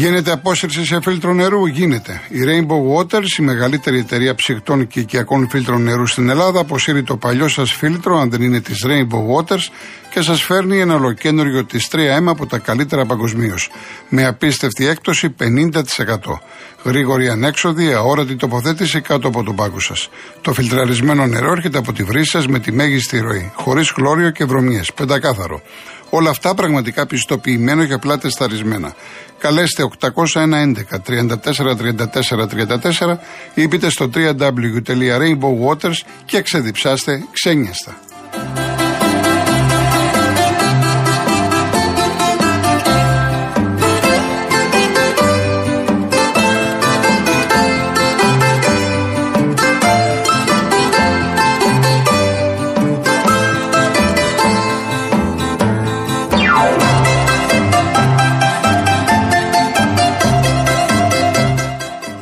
Γίνεται απόσυρση σε φίλτρο νερού, γίνεται. Η Rainbow Waters, η μεγαλύτερη εταιρεία ψυχτών και οικιακών φίλτρων νερού στην Ελλάδα, αποσύρει το παλιό σας φίλτρο, αν δεν είναι της Rainbow Waters, και σας φέρνει ένα ολοκένουργιο της 3M από τα καλύτερα παγκοσμίως. Με απίστευτη έκπτωση 50%. Γρήγορη ανέξοδη, αόρατη τοποθέτηση κάτω από τον πάγκο σας. Το φιλτραρισμένο νερό έρχεται από τη βρύση σας με τη μέγιστη ροή, χωρίς χλώριο και βρωμιές. Πεντακάθαρο. Όλα αυτά πραγματικά πιστοποιημένο για πλάτε σταρισμένα. Καλέστε 801 34 34 ή μπείτε στο www.rainbowwaters και ξεδιψάστε ξένιαστα.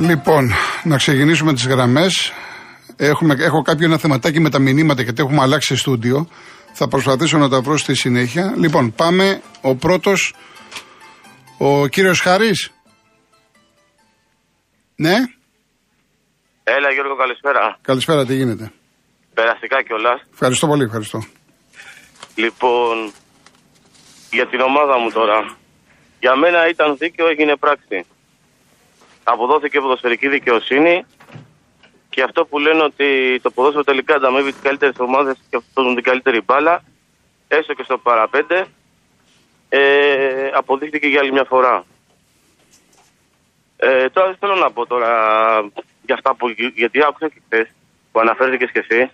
Λοιπόν, να ξεκινήσουμε τις γραμμές. Έχω κάποιο ένα θεματάκι με τα μηνύματα γιατί έχουμε αλλάξει στούντιο. Θα προσπαθήσω να τα βρω στη συνέχεια. Λοιπόν, πάμε. Ο πρώτος, ο κύριος Χάρη. Ναι; Έλα Γιώργο, καλησπέρα. Καλησπέρα, τι γίνεται; Περαστικά κιόλα. Ευχαριστώ πολύ, ευχαριστώ. Λοιπόν, για την ομάδα μου τώρα. Για μένα ήταν δίκαιο, έγινε πράξη αποδόθηκε ποδοσφαιρική δικαιοσύνη και αυτό που λένε ότι το ποδόσφαιρο τελικά ανταμείβει τις καλύτερες ομάδες και αυτό την καλύτερη μπάλα, έστω και στο παραπέντε, ε, αποδείχθηκε για άλλη μια φορά. Ε, τώρα θέλω να πω τώρα για αυτά που. Γιατί άκουσα και χθες που αναφέρθηκες και εσύ.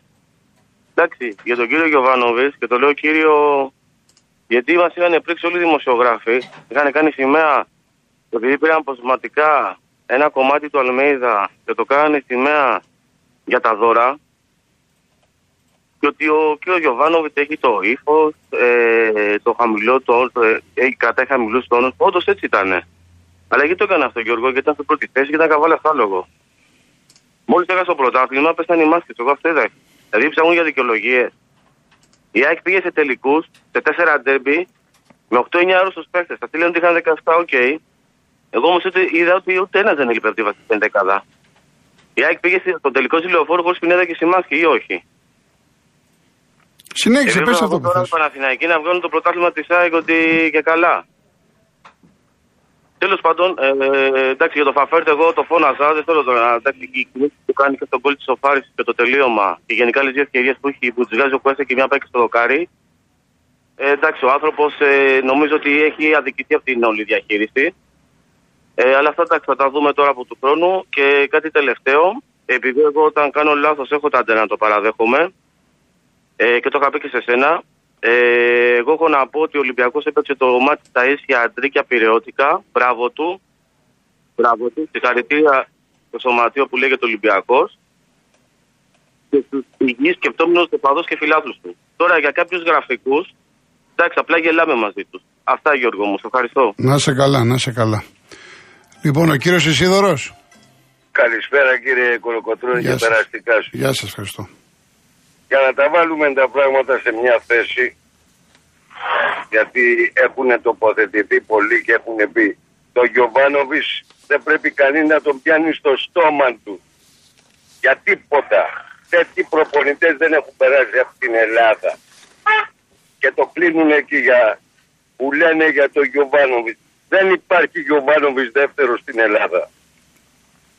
Εντάξει, για τον κύριο Γιωβάνοβη και το λέω κύριο. Γιατί μας είχαν πρίξει όλοι οι δημοσιογράφοι, είχαν κάνει σημαία επειδή πήραν αποσματικά ένα κομμάτι του Αλμέιδα και το κάνανε σημαία για τα δώρα και ότι ο κ. Γιωβάνοβιτς έχει το ύφος, ε, το χαμηλό τόνο, ε, έχει κρατάει χαμηλούς τόνους. Όντως έτσι ήταν. Αλλά γιατί το έκανε αυτό, Γιώργο, γιατί ήταν στην πρώτη θέση και ήταν καβάλα αυτά λόγο. Μόλις έχασε το πρωτάθλημα, πέσαν οι μάσκες. Εγώ αυτό είδα. Δηλαδή ψάχνουν για δικαιολογίες. Η ΑΕΚ πήγε σε τελικούς, σε τέσσερα ντέρμπι, με 8-9 άρρωστους παίχτε. Αυτοί λένε ότι είχαν 17, οκ. Okay. Εγώ όμως είδα ότι ούτε ένας δεν έλειπε από τη βασική δεκάδα. Η ΑΕΚ πήγε στον τελικό ζηλεοφόρο χωρίς πινέδα και σημάσκη ή όχι; Συνέχισε, πες αυτό που θες. Παναθηναϊκή να βγάλουν το πρωτάθλημα της ΑΕΚ ότι και καλά. Τέλος πάντων, ε, εντάξει για το Φαφέρτ εγώ το φώναζα, δεν θέλω τώρα εντάξει η κινήση που κάνει και στον κόλλη της Σοφάρης και το τελείωμα και γενικά les δύο ευκαιρίες που έχει που τη βγάζει ο Κουέστα και μια παίκη στο δοκάρι. Ε, εντάξει, ο άνθρωπος ε, νομίζω ότι έχει αδικηθεί από την όλη διαχείριση. Ε, αλλά αυτά θα τα δούμε τώρα από του χρόνου. Και κάτι τελευταίο, επειδή εγώ όταν κάνω λάθος έχω τα να το παραδέχομαι ε, και το είχα πει και σε σένα. Ε, εγώ έχω να πω ότι ο Ολυμπιακός έπαιξε το μάτι στα ίσια αντρίκια πυρεώτικα. Μπράβο του. Μπράβο του. Συγχαρητήρια στο σωματείο που λέγεται Ολυμπιακός. Και στους υγιείς σκεπτόμενου οπαδού και φιλάθλους του. Τώρα για κάποιους γραφικούς, εντάξει, απλά γελάμε μαζί τους. Αυτά Γιώργο μου, σε ευχαριστώ. Να σε καλά, να σε καλά. Λοιπόν, ο κύριος Ισίδωρος. Καλησπέρα κύριε Κολοκοτρώνη και περαστικά σου. Γεια σας, ευχαριστώ. Για να τα βάλουμε τα πράγματα σε μια θέση, γιατί έχουν τοποθετηθεί πολλοί και έχουν πει το Γιωβάνοβη δεν πρέπει κανείς να τον πιάνει στο στόμα του. Για τίποτα. Τέτοιοι προπονητές δεν έχουν περάσει από την Ελλάδα. Και το κλείνουν εκεί για, που λένε για το Γιωβάνοβιτ. Δεν υπάρχει Γιωβάνοβης δεύτερος στην Ελλάδα.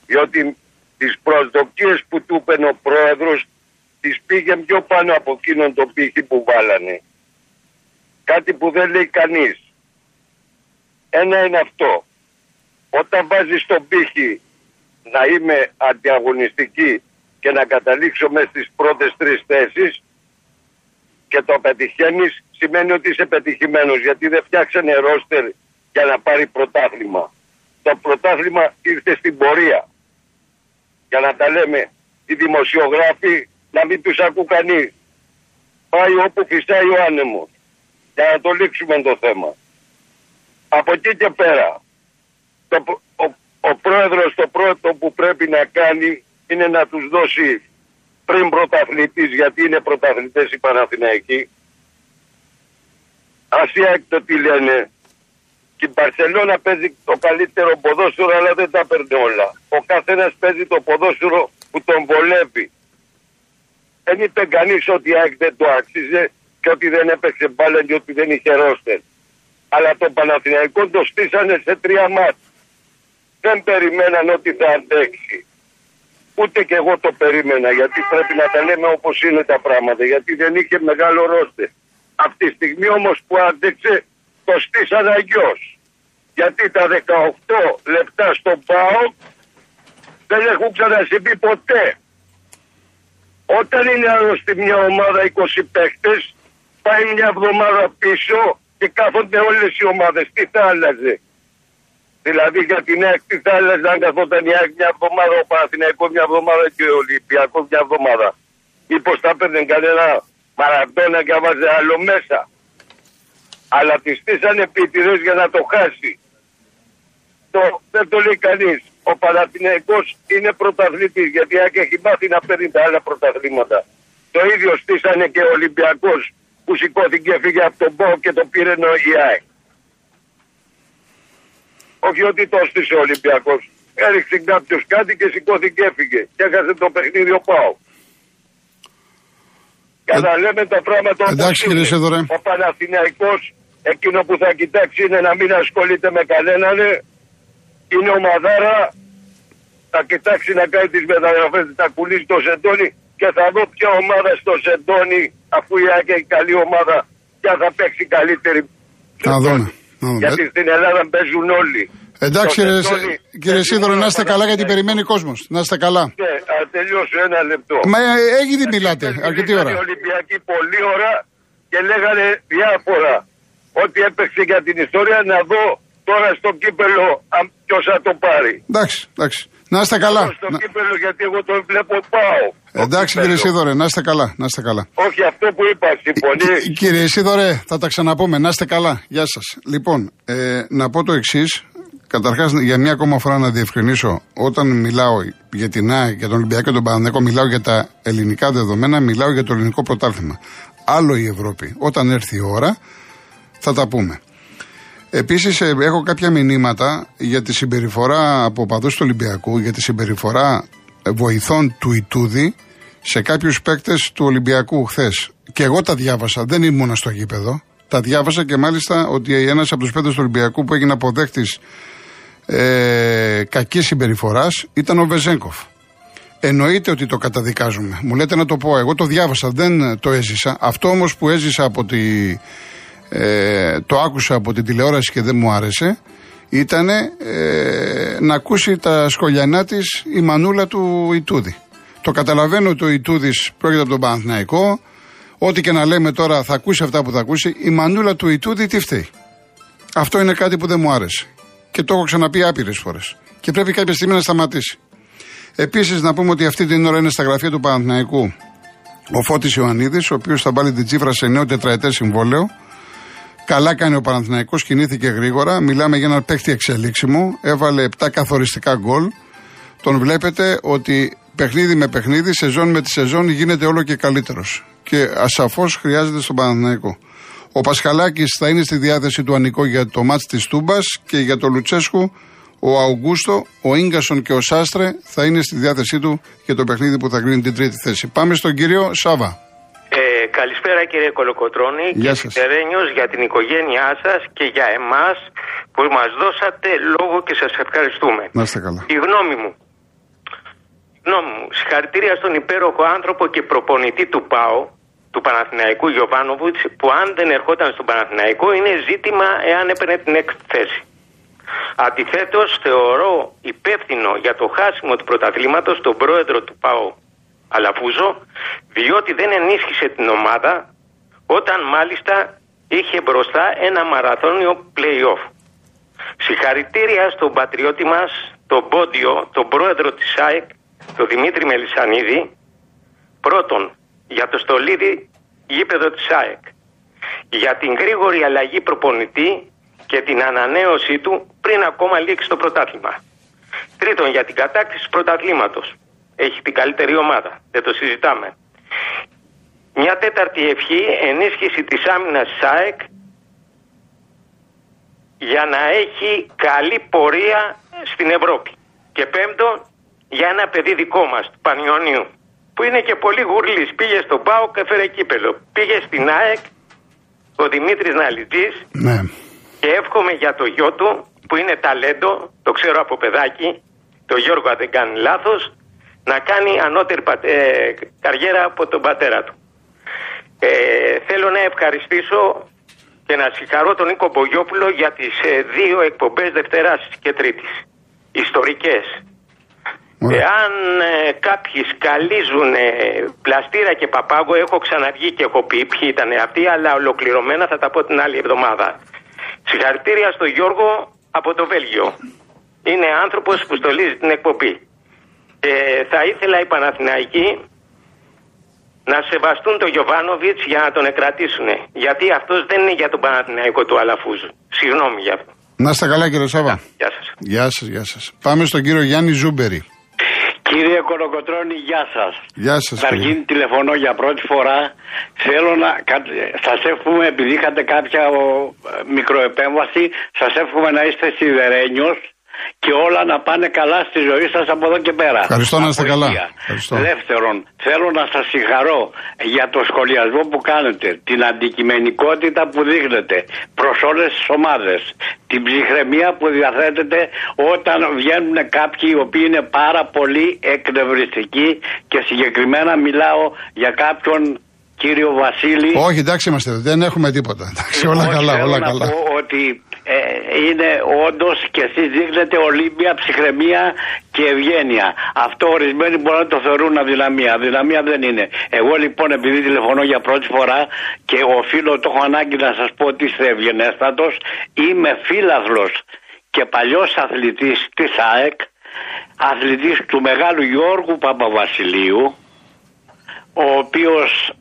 Διότι τις προσδοκίες που του είπε ο πρόεδρος τις πήγε πιο πάνω από εκείνον το πύχη που βάλανε. Κάτι που δεν λέει κανείς. Ένα είναι αυτό. Όταν βάζεις τον πύχη να είμαι αντιαγωνιστική και να καταλήξω μέσα στις πρώτες τρεις θέσεις και το πετυχαίνεις σημαίνει ότι είσαι πετυχημένος γιατί δεν φτιάξανε ρόστερ για να πάρει πρωτάθλημα. Το πρωτάθλημα ήρθε στην πορεία. Για να τα λέμε οι δημοσιογράφοι να μην τους ακού κανείς. Πάει όπου φυσάει ο άνεμος. Για να το λήξουμε το θέμα. Από εκεί και πέρα, το, ο, ο πρόεδρος το πρώτο που πρέπει να κάνει είναι να τους δώσει πριν πρωταθλητής, γιατί είναι πρωταθλητές οι Παναθηναϊκοί. Ασία τι λένε; Και η Μπαρσελόνα παίζει το καλύτερο ποδόσφαιρο, αλλά δεν τα παίρνει όλα. Ο καθένας παίζει το ποδόσφαιρο που τον βολεύει. Δεν είπε κανείς ότι η ΑΕΚ δεν το άξιζε και ότι δεν έπαιξε μπάλα και ότι δεν είχε ρόστερ. Αλλά το Παναθηναϊκό το στήσανε σε τρία μάτια. Δεν περιμέναν ότι θα αντέξει. Ούτε και εγώ το περίμενα γιατί πρέπει να τα λέμε όπως είναι τα πράγματα. Γιατί δεν είχε μεγάλο ρόστερ. Από τη στιγμή όμως που άντεξε το στήσαν αγιώς. Γιατί τα 18 λεπτά στον ΠΑΟ δεν έχουν ξανασυμβεί ποτέ. Όταν είναι άρρωστη μια ομάδα 20 παίχτες πάει μια εβδομάδα πίσω και κάθονται όλες οι ομάδες. Τι θα άλλαζε; Δηλαδή για την ΑΕΚ τι θα άλλαζε αν καθόταν η ΑΕΚ μια εβδομάδα, ο Παναθηναϊκός μια εβδομάδα και ο Ολυμπιακός μια εβδομάδα; Μήπως θα έπαιρνε κανένα Μαραντόνα και έβαζε άλλο μέσα; Αλλά τη στήσανε επιτηρές για να το χάσει. Το, δεν το λέει κανείς. Ο Παναθηναϊκός είναι πρωταθλητής γιατί έχει μάθει να παίρνει τα άλλα πρωταθλήματα. Το ίδιο στήσανε και ο Ολυμπιακός που σηκώθηκε και έφυγε από τον Μπό και το πήρε ο ΙΑΕ. Όχι ότι το στήσε ο Ολυμπιακός. Έριξε κάποιος κάτι και σηκώθηκε και έφυγε. Και έχασε το παιχνίδι ο Πάο. Για να λέμε τα πράγματα Εντάξει, κύριε Σεδωρέ. Ο Παναθηναϊκός εκείνο που θα κοιτάξει είναι να μην ασχολείται με κανέναν. Είναι ομαδάρα. Θα κοιτάξει να κάνει τις μεταγραφές, θα κουλήσει το σεντόνι και θα δω ποια ομάδα στο σεντόνι αφού η Άκη έχει καλή ομάδα και θα παίξει καλύτερη. Να δούμε. Γιατί στην Ελλάδα παίζουν όλοι. Εντάξει κύριε, κύριε Σίδωρο, να είστε καλά γιατί περιμένει ο κόσμος. Να είστε καλά. Ναι, α τελειώσω ένα λεπτό. Μα έγινε μιλάτε, αρκετή ώρα. Οι Ολυμπιακοί πολλή ώρα και λέγανε διάφορα. Ότι έπαιξε για την ιστορία να δω τώρα στο κύπελο ποιος θα το πάρει. Εντάξει, εντάξει. Να είστε καλά. Στο να... κύπελο γιατί εγώ τον βλέπω πάω. Εντάξει κύριε Σίδωρε, να είστε καλά. Να είστε καλά. Όχι αυτό που είπας, συμφωνείς; Κύριε Σίδωρε, θα τα ξαναπούμε. Να είστε καλά. Γεια σας. Λοιπόν, ε, να πω το εξής. Καταρχάς, για μια ακόμα φορά να διευκρινίσω, όταν μιλάω για την ΑΕΚ, για τον Ολυμπιακό και τον Παναγενικό, μιλάω για τα ελληνικά δεδομένα, μιλάω για το ελληνικό πρωτάθλημα. Άλλο η Ευρώπη. Όταν έρθει η ώρα, θα τα πούμε. Επίσης, ε, έχω κάποια μηνύματα για τη συμπεριφορά από παδού του Ολυμπιακού, για τη συμπεριφορά βοηθών του Ιτούδη σε κάποιους παίκτες του Ολυμπιακού χθες. Και εγώ τα διάβασα, δεν ήμουν στο γήπεδο. Τα διάβασα και μάλιστα ότι ένας από τους παίκτες του Ολυμπιακού που έγινε αποδέκτης ε, κακής συμπεριφοράς ήταν ο Βεζέγκοφ. Εννοείται ότι το καταδικάζουμε. Μου λέτε να το πω. Εγώ το διάβασα, δεν το έζησα. Αυτό όμως που έζησα από τη. Ε, το άκουσα από την τηλεόραση και δεν μου άρεσε ήταν ε, να ακούσει τα σκολιανά της η μανούλα του Ιτούδη. Το καταλαβαίνω ότι ο Ιτούδης πρόκειται από τον Παναθηναϊκό. Ό,τι και να λέμε τώρα θα ακούσει αυτά που θα ακούσει. Η μανούλα του Ιτούδη τι φταίει. Αυτό είναι κάτι που δεν μου άρεσε. Και το έχω ξαναπεί άπειρες φορές. Και πρέπει κάποια στιγμή να σταματήσει. Επίσης, να πούμε ότι αυτή την ώρα είναι στα γραφεία του Παναθηναϊκού ο Φώτης Ιωαννίδης, ο οποίος θα βάλει την τσίφρα σε νέο τετραετές συμβόλαιο. Καλά κάνει ο Παναθηναϊκός, κινήθηκε γρήγορα. Μιλάμε για ένα παίχτη εξελίξιμο. Έβαλε 7 καθοριστικά γκολ. Τον βλέπετε ότι παιχνίδι με παιχνίδι, σεζόν με τη σεζόν γίνεται όλο και καλύτερος. Και ασαφώς χρειάζεται στον Παναθηναϊκό. Ο Πασχαλάκης θα είναι στη διάθεση του Ανικό για το μάτς της Τούμπας και για το Λουτσέσκου ο Αουγκούστο, ο γκασον και ο Σάστρε θα είναι στη διάθεσή του για το παιχνίδι που θα κρίνει την τρίτη θέση. Πάμε στον κύριο Σάβα. Ε, καλησπέρα κύριε Κολοκοτρώνη Γεια και Τερένιος για την οικογένειά σας και για εμάς που μας δώσατε λόγο και σας ευχαριστούμε. Να είστε καλά. Η γνώμη μου. Η γνώμη μου. Συγχαρητήρια στον υπέροχο άνθρωπο και προπονητή του ΠΑΟ, του Παναθηναϊκού Γιωβάνοβιτς, που αν δεν ερχόταν στον Παναθηναϊκό είναι ζήτημα εάν έπαιρνε την έκτη θέση. Αντιθέτως, θεωρώ υπεύθυνο για το χάσιμο του πρωταθλήματος τον πρόεδρο του ΠΑΟ Αλαφούζο, διότι δεν ενίσχυσε την ομάδα όταν μάλιστα είχε μπροστά ένα μαραθώνιο play-off. Συγχαρητήρια στον πατριώτη μας, τον Πόντιο, τον πρόεδρο της ΑΕΚ, τον Δημήτρη Μελισανίδη, πρώτον για το στολίδι γήπεδο της ΑΕΚ, για την γρήγορη αλλαγή προπονητή και την ανανέωσή του πριν ακόμα λήξει το πρωτάθλημα. Τρίτον, για την κατάκτηση πρωταθλήματος. Έχει την καλύτερη ομάδα. Δεν το συζητάμε. Μια τέταρτη ευχή, ενίσχυση της άμυνας της ΑΕΚ για να έχει καλή πορεία στην Ευρώπη. Και πέμπτον, για ένα παιδί δικό μας, του Πανιωνίου, που είναι και πολύ γουρλής. Πήγε στον ΠΑΟ και έφερε κύπελο. Πήγε στην ΑΕΚ, ο Δημήτρης Ναλιτής, Ναι. και εύχομαι για το γιο του, που είναι ταλέντο, το ξέρω από παιδάκι, το Γιώργο αν δεν κάνει λάθος, να κάνει ανώτερη πατε- ε, καριέρα από τον πατέρα του. Ε, θέλω να ευχαριστήσω και να συγχαρώ τον Νίκο Μπογιόπουλο για τις ε, δύο εκπομπές Δευτέρας και Τρίτης. Ιστορικές. Ωραία. Εάν ε, κάποιοι σκαλίζουν ε, πλαστήρα και παπάγο, έχω ξαναβγεί και έχω πει ποιοι ήταν αυτοί, αλλά ολοκληρωμένα θα τα πω την άλλη εβδομάδα. Συγχαρητήρια στο Γιώργο από το Βέλγιο. Είναι άνθρωπος που στολίζει την εκπομπή. Ε, θα ήθελα οι Παναθηναϊκοί να σεβαστούν τον Γιωβάνοβιτς για να τον εκρατήσουν. Γιατί αυτός δεν είναι για τον Παναθηναϊκό του Αλαφούζου. Συγγνώμη γι' αυτό. Να είστε καλά κύριε Σάβα. Γεια σας. Γεια σας, γεια σας. Πάμε στον κύριο Γιάννη Ζούμπερη. Κύριε Κολοκοτρώνη, γεια σας. Γεια σας κύριε. Καταρχήν τηλεφωνώ για πρώτη φορά. Θέλω να κα- σας εύχομαι, επειδή είχατε κάποια ο, μικροεπέμβαση, σας εύχομαι να είστε σιδερένιος και όλα να πάνε καλά στη ζωή σας από εδώ και πέρα. Ευχαριστώ, να είστε Από καλά. υγεία. Ευχαριστώ. Δεύτερον, θέλω να σας συγχαρώ για το σχολιασμό που κάνετε, την αντικειμενικότητα που δείχνετε προς όλες τις ομάδες, την ψυχραιμία που διαθέτετε όταν βγαίνουν κάποιοι οι οποίοι είναι πάρα πολύ εκνευριστικοί και συγκεκριμένα μιλάω για κάποιον κύριο Βασίλη Όχι, εντάξει είμαστε, δεν έχουμε τίποτα. Εντάξει, όλα Λοιπόν, καλά, θέλω όλα να καλά. πω ότι ε, είναι όντως και εσείς δείχνετε ολύμπια, ψυχραιμία και ευγένεια. Αυτό ορισμένοι μπορούν να το θεωρούν αδυναμία. Αδυναμία δεν είναι. Εγώ λοιπόν, επειδή τηλεφωνώ για πρώτη φορά και οφείλω, το έχω ανάγκη να σας πω ότι είστε ευγενέστατος, είμαι φίλαθλος και παλιός αθλητής της ΑΕΚ, αθλητής του μεγάλου Γιώργου Παπαβασιλείου, ο οποίος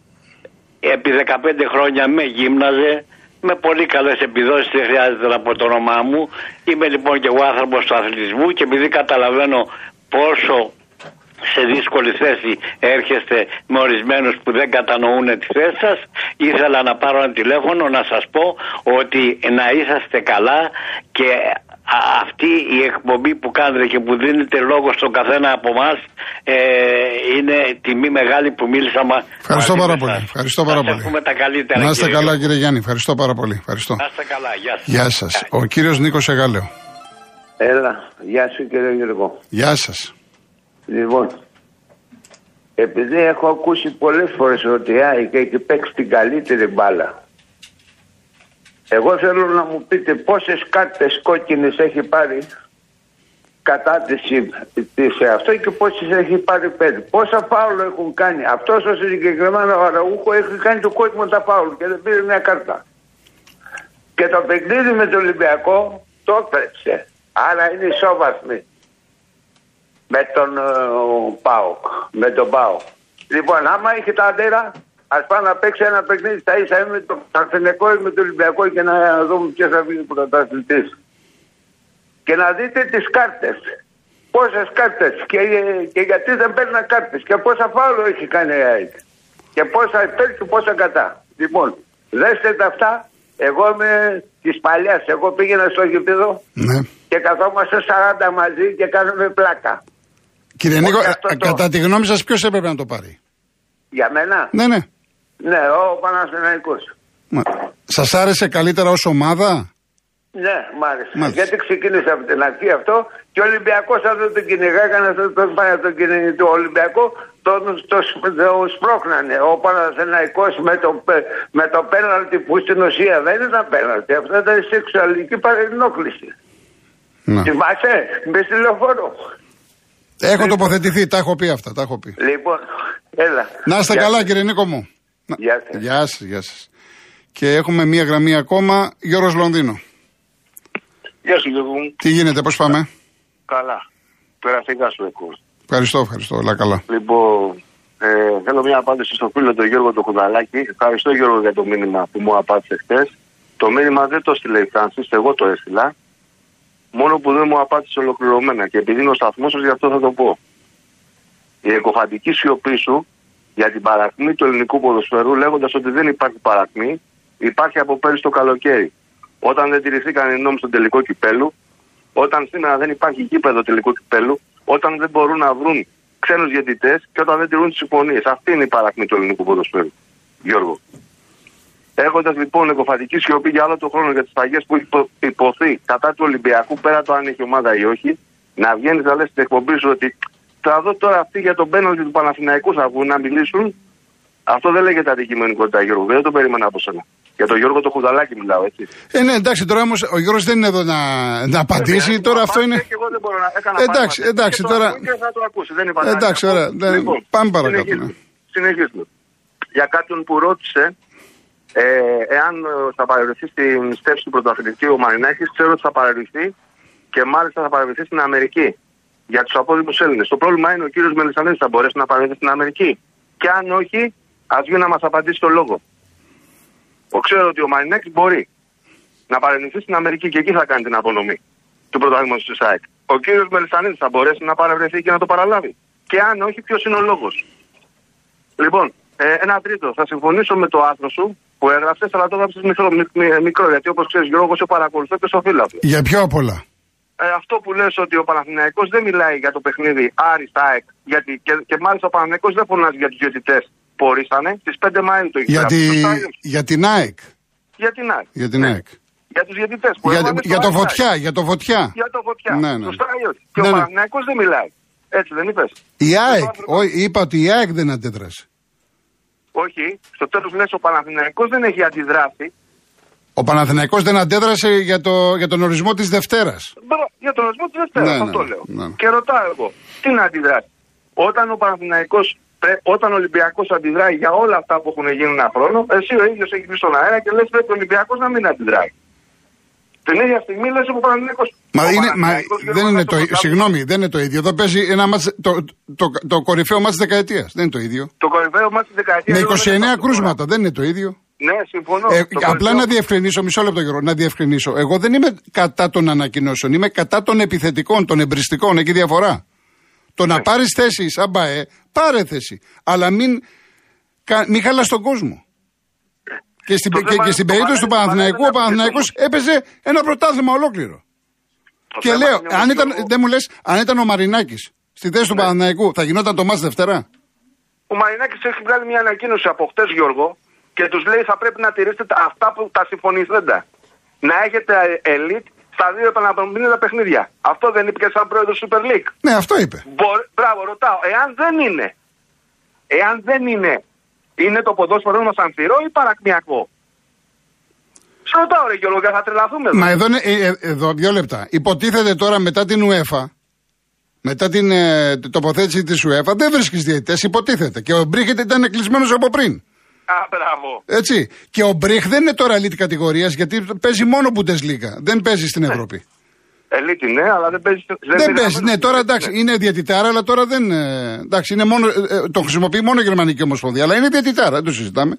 επί 15 χρόνια με γύμναζε με πολύ καλές επιδόσεις δεν χρειάζεται να πω το όνομά μου. Είμαι λοιπόν και εγώ άνθρωπος του αθλητισμού και επειδή καταλαβαίνω πόσο σε δύσκολη θέση έρχεστε με ορισμένους που δεν κατανοούν τη θέση σας ήθελα να πάρω ένα τηλέφωνο να σας πω ότι να είσαστε καλά και α- αυτή η εκπομπή που κάνετε και που δίνετε λόγο στον καθένα από εμά ε, είναι τιμή μεγάλη που μίλησα μα. Ευχαριστώ μαζί πάρα με πολύ. σας. Ευχαριστώ Να πάρα σας πολύ. εύχομαι τα καλύτερα. Να είστε κύριε καλά Γιώργο. κύριε Γιάννη, ευχαριστώ πάρα πολύ. Ευχαριστώ. Να είστε καλά. Γεια σας. Γεια σας. Ο κύριος Νίκος Εγάλεο. Έλα, γεια σου κύριε Γιώργο. Γεια σας. Λοιπόν, επειδή έχω ακούσει πολλές φορές ότι η ΑΕΚ έχει παίξει την καλύτερη μπάλα. Εγώ θέλω να μου πείτε πόσες κάρτες κόκκινες έχει πάρει κατά της, της αυτό και πόσες έχει πάρει πέντε. Πόσα φάουλ έχουν κάνει. Αυτός ο συγκεκριμένος αραούχο έχει κάνει το κόκκινο τα φάουλ και δεν πήρε μια κάρτα. Και το παιχνίδι με τον Ολυμπιακό το έκλεψε. Άρα είναι ισόβαθμοι με τον ε, ΠΑΟΚ. Με τον ΠΑΟΚ. Λοιπόν, άμα έχει τα αντέρα, ας πάει να παίξει ένα παιχνίδι στα ίσα ή με το Αθηνικό ή με το Ολυμπιακό και να δούμε ποιος θα βγει πρωταθλητής. Και να δείτε τις κάρτες. Πόσες κάρτες και, και γιατί δεν παίρνουν κάρτες και πόσα φάουλο έχει κάνει η ΑΕΚ. Και πόσα υπέρ και πόσα κατά. Λοιπόν, δέστε τα αυτά. Εγώ είμαι της παλιάς. Εγώ πήγαινα στο γηπεδό Ναι. και καθόμαστε 40 μαζί και κάνουμε πλάκα. Κύριε Όχι Νίκο, αυτό ε, το- κατά τη γνώμη σας ποιος έπρεπε να το πάρει; Για μένα, Ναι, ναι. Ναι, ο Παναθηναϊκός. Μα, Σας άρεσε καλύτερα ως ομάδα; Ναι, μ' άρεσε. Μάλιστα. Γιατί ξεκίνησε από την αρχή αυτό και ο Ολυμπιακός αν δεν τον κυνηγάγανε, αυτό τον πάει τον κυνηγ- το Ολυμπιακό, τον το, το σπρώχνανε. Ο Παναθηναϊκός με το, πε- με το πέναλτι που στην ουσία δεν ήταν πέναλτι. Αυτό ήταν σεξουαλική παρενόχληση. Ναι. Θυμάσαι, μες στη λεωφόρο. Έχω τοποθετηθεί, τα έχω πει αυτά, τα έχω πει. Λοιπόν, έλα. Να είστε Γεια καλά σας. κύριε Νίκο μου. Να- Γεια σας. Γεια σας, γεια σας. Και έχουμε μία γραμμή ακόμα, Γιώργος Λονδίνο. Γεια Γεια σου Γιώργο μου. Τι γίνεται, πώς πάμε; Καλά. Περαστικά σου έχω. Ευχαριστώ, ευχαριστώ. Όλα καλά. Λοιπόν, ε, θέλω μια απάντηση στο φίλο τον Γιώργο του Κουδαλάκη. Ευχαριστώ Γιώργο για το μήνυμα που μου απάντησε χθες. Το μήνυμα δεν το έστειλε η Φράνσις, εγώ το έστειλα. Μόνο που δεν μου απάντησε ολοκληρωμένα και επειδή είναι ο σταθμός σας, γι' αυτό θα το πω. Η εκοφαντική σιωπή σου για την παρακμή του ελληνικού ποδοσφαίρου, λέγοντας ότι δεν υπάρχει παρακμή, υπάρχει από πέρυσι το καλοκαίρι. Όταν δεν τηρηθήκαν οι νόμοι στον τελικό κυπέλου, όταν σήμερα δεν υπάρχει γήπεδο τελικού κυπέλου, όταν δεν μπορούν να βρουν ξένους διαιτητές και όταν δεν τηρούν τις συμφωνίες. Αυτή είναι η παρακμή του ελληνικού ποδοσφαίρου. Γιώργο. Έχοντας λοιπόν εκοφαντική σιωπή για άλλο τον χρόνο για τις παγιέ που έχει υπο- υποθεί κατά του Ολυμπιακού, πέρα το αν έχει ομάδα ή όχι, να βγαίνεις να λες στην εκπομπή σου ότι θα δω τώρα αυτοί για τον πέναλτι του Παναθηναϊκού θα βγουν να μιλήσουν. Αυτό δεν λέγεται αντικειμενικότητα, Γιώργο. Δεν το περίμενα από σένα. Για τον Γιώργο το Χουδαλάκι μιλάω, έτσι. Ε, ναι, εντάξει, τώρα όμως ο Γιώργος δεν είναι εδώ να, να απαντήσει. Ε, Τώρα αυτό είναι. Και εγώ δεν μπορώ να έκανα Εντάξει, παρέμβαση. εντάξει, Και το τώρα- ακούει Και θα το ακούσει. Δεν υπάρχει Εντάξει, άλλο. ωραία. Δεν- πάμε παρακάτω, συνεχίζουμε. ναι. Συνεχίζουμε. Για κάποιον που ρώτησε ε, εάν ε, θα παρευρεθεί στην στέψη του πρωταθλητή ο Μαρινάκης, ξέρω ότι θα παρευρεθεί και μάλιστα θα παρευρεθεί στην Αμερική. Για τους απόδημους Έλληνες. Το πρόβλημα είναι ο κύριος Μελισανίδη θα μπορέσει να παρευρεθεί στην Αμερική. Και αν όχι, ας βγει να μας απαντήσει το λόγο. Ο ξέρω ότι ο Μαρινάκης μπορεί να παρενηθεί στην Αμερική και εκεί θα κάνει την απονομή του πρωταθλήματος της ΑΕΚ. Ο κύριος Μελισανίδη θα μπορέσει να παρευρεθεί και να το παραλάβει. Και αν όχι, ποιος είναι ο λόγος. Λοιπόν, ε, ένα τρίτο. Θα συμφωνήσω με το άρθρο σου που έγραψες, αλλά το έγραψες μικρό, μι- μι- μικρό. Γιατί όπως ξέρεις, Γιώργος, σε παρακολουθώ και στο φύλαθλο. Για πιο απ' όλα. Ε, αυτό που λες ότι ο Παναθηναϊκός δεν μιλάει για το παιχνίδι Άρης ΑΕΚ. Γιατί, και, και μάλιστα ο Παναθηναϊκός δεν φωνάζει για τους διαιτητές που ορίσανε. Στις 5 Μαΐου το έχει Για, γράψει. τη, Σωστά ή όχι; για την ΑΕΚ. Για την ΑΕΚ. Για την ΑΕΚ. Για τους διαιτητές που Για, έβαλε για το Άρης ΑΕΚ. φωτιά, για το φωτιά. Για το φωτιά. Ναι, ναι. Σωστά ή όχι. Και Ναι, ο ναι. Παναθηναϊκός δεν μιλάει. Έτσι δεν είπες. Η ΑΕΚ, άρθρο- ό, είπα ότι η ΑΕΚ δεν αντέδρασε. Όχι. Στο τέλος λες ο Παναθηναϊκός δεν έχει αντιδράσει. Ο Παναθηναϊκός δεν αντέδρασε για, το, για τον ορισμό της Δευτέρας. Μπρο, για τον ορισμό της Δευτέρας, Ναι, αυτό ναι, λέω. ναι. Και ρωτάω εγώ, τι να αντιδράσει. Όταν ο Παναθηναϊκός, πρέ- όταν ο Ολυμπιακός αντιδράει για όλα αυτά που έχουν γίνει ένα χρόνο, εσύ ο ίδιος έχεις πει στον αέρα και λες πρέπει ο Ολυμπιακός να μην αντιδράει. Την ίδια στιγμή λες ο Παναθηναϊκός. Μα, ο είναι, μα Παναθηναϊκός, δεν Γιώργο, είναι να το, πρωτάθλημα- συγγνώμη, δεν είναι το ίδιο. Εδώ παίζει ένα μάτς, το, το, το, κορυφαίο μάτς της δεκαετίας. Δεν είναι το ίδιο. Το κορυφαίο μάτι της δεκαετίας. Με 29 κρούσματα, δεν είναι το ίδιο. Ναι, συμφωνώ. Ε, Το απλά κορυφαίο- να διευκρινίσω, μισό λεπτό Γιώργο, να διευκρινίσω. Εγώ δεν είμαι κατά των ανακοινώσεων, είμαι κατά των επιθετικών, των εμπριστικών, εκεί διαφορά. Το Ναι. να πάρεις θέση σαν ΠΑΕ, πάρε θέση. Αλλά μην, κα- μην χαλάς τον κόσμο. Και στην, Το και, θέμα και στην είναι το περίπτωση του παράδειγμα, Παναθηναϊκού, ο δεν θα Παναθηναϊκός έπαιζε ένα πρωτάθλημα ολόκληρο. Το Και θέμα λέω, είναι αν ότι ήταν, ο- δεν μου λες, αν ήταν ο Μαρινάκης στη θέση Ναι. του Παναθηναϊκού, θα γινόταν το μάτς Δευτέρα; Ο Μαρινάκης έχει βγάλει μια ανακοίνωση από χτες, Γιώργο, και τους λέει θα πρέπει να τηρήσετε τα- αυτά που τα συμφωνηθέντα. Να έχετε ελίτ στα δύο επαναπρομηνύτα παιχνίδια. Αυτό δεν είπε και σαν πρόεδρος Super League. Ναι, αυτό είπε. Μπορ- Μπράβο, ρωτάω. Εάν δεν είναι, εάν δεν είναι, είναι το ποδόσφαιρό μας ανθυρό ή παρακμιακό; Σε ρωτάω, ρε Γιώργο, και θα τρελαθούμε εδώ. Μα εδώ, είναι, ε, ε, εδώ δύο λεπτά. Υποτίθεται τώρα μετά την UEFA, μετά την ε, τοποθέτηση της UEFA, δεν βρίσκεις διαιτητές, υποτίθεται. Και ο Μπρίχ ήταν κλεισμένο από πριν. Α, μπράβο. Έτσι. Και ο Μπρίχ δεν είναι τώρα elite κατηγορίας, γιατί παίζει μόνο Bundesliga. Δεν παίζει στην Ευρώπη. Ελίτ είναι, αλλά δεν παίζει. Δεν παίζει. Ναι, τώρα εντάξει, είναι διαιτητάρα, αλλά τώρα δεν. ε, εντάξει, είναι μόνο, ε, ε, το χρησιμοποιεί μόνο η Γερμανική Ομοσπονδία. Αλλά είναι διαιτητάρα, δεν το συζητάμε.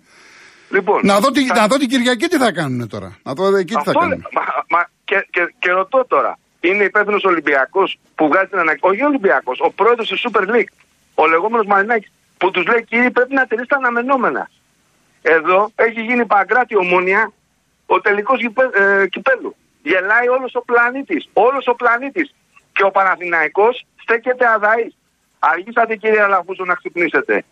Λοιπόν, Να δω, τη, θα- να δω την Κυριακή τι θα κάνουν τώρα. Να δω εκεί τι θα Αυτό κάνουν. λέ- μα, μα, και, και, και ρωτώ τώρα, είναι υπεύθυνος Ολυμπιακός που βγάζει την ανακοίνωση. Όχι Ολυμπιακός, ο πρόεδρος της Super League, ο λεγόμενος Μαρινάκης, που τους λέει κύριοι πρέπει να τηρήσετε τα αναμενόμενα. Εδώ έχει γίνει παγκράτη ομόνια ο τελικός ε, κυπέλου. Γελάει όλος ο πλανήτης. Όλος ο πλανήτης. Και ο Παναθηναϊκός στέκεται αδαής. Αργήσατε κύριε Αλαφούζο να ξυπνήσετε.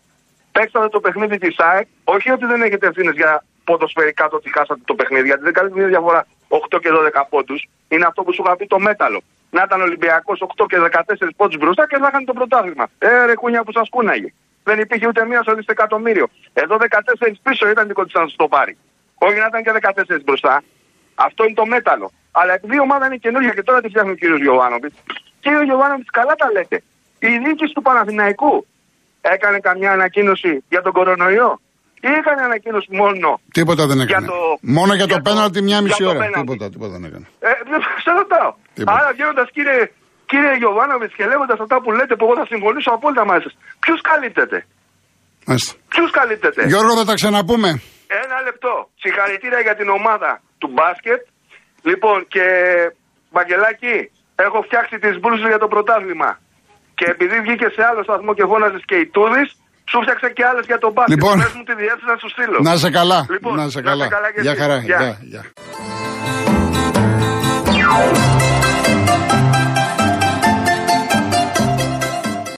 Παίξατε το παιχνίδι της ΑΕΚ. Όχι ότι δεν έχετε ευθύνες για ποδοσφαιρικά το ότι χάσατε το παιχνίδι, γιατί δεν κάνετε μια διαφορά 8 και 12 πόντους. Είναι αυτό που σου είχα πει το μέταλλο. Να ήταν Ολυμπιακός 8 και 14 πόντους μπροστά και θα είχαν το πρωτάθλημα. Ε, ρε κούνια που σας κούναγε. Δεν υπήρχε ούτε μία στο δισεκατομμύριο. Εδώ 14 πίσω ήταν δικό τη να σου το πάρει. Όχι να ήταν και 14 μπροστά. Αυτό είναι το μέταλλο. Αλλά επειδή η ομάδα είναι καινούργια και τώρα τη φτιάχνει ο κύριος Γιωβάνοβιτς, κύριο Γιωβάνοβιτς, καλά τα λέτε. Η διοίκηση του Παναθηναϊκού έκανε καμιά ανακοίνωση για τον κορονοϊό ή έκανε ανακοίνωση μόνο. Τίποτα δεν έκανε. το- Μόνο για το για το- πέναλτι μια για μισή το ώρα. πέναλτι. Τίποτα, τίποτα δεν έκανε. Ε, σε ρωτάω. Τίποτα. Άρα βγαίνοντας κύριε, κύριε Γιωβάνοβιτς και λέγοντας αυτά που λέτε που εγώ θα συμφωνήσω απόλυτα μαζί σας, ποιους καλύπτεται; Μάλιστα. Ποιους καλύπτεται; Γιώργο, θα τα ξαναπούμε. Ένα λεπτό. Συγχαρητήρια για την ομάδα του μπάσκετ. Λοιπόν, και Μπαγκελάκη, έχω φτιάξει τις μπλούζες για το πρωτάθλημα. Και επειδή βγήκε σε άλλο σταθμό και φώναζε και η Τούδη, σου φτιάξα και άλλες για τον μπάσκετ. Λοιπόν. Πες μου τη διεύθυνση να σου στείλω. Να σε καλά. Λοιπόν, να σε καλά. και Γεια εσύ. χαρά. Γεια. Γεια, γεια.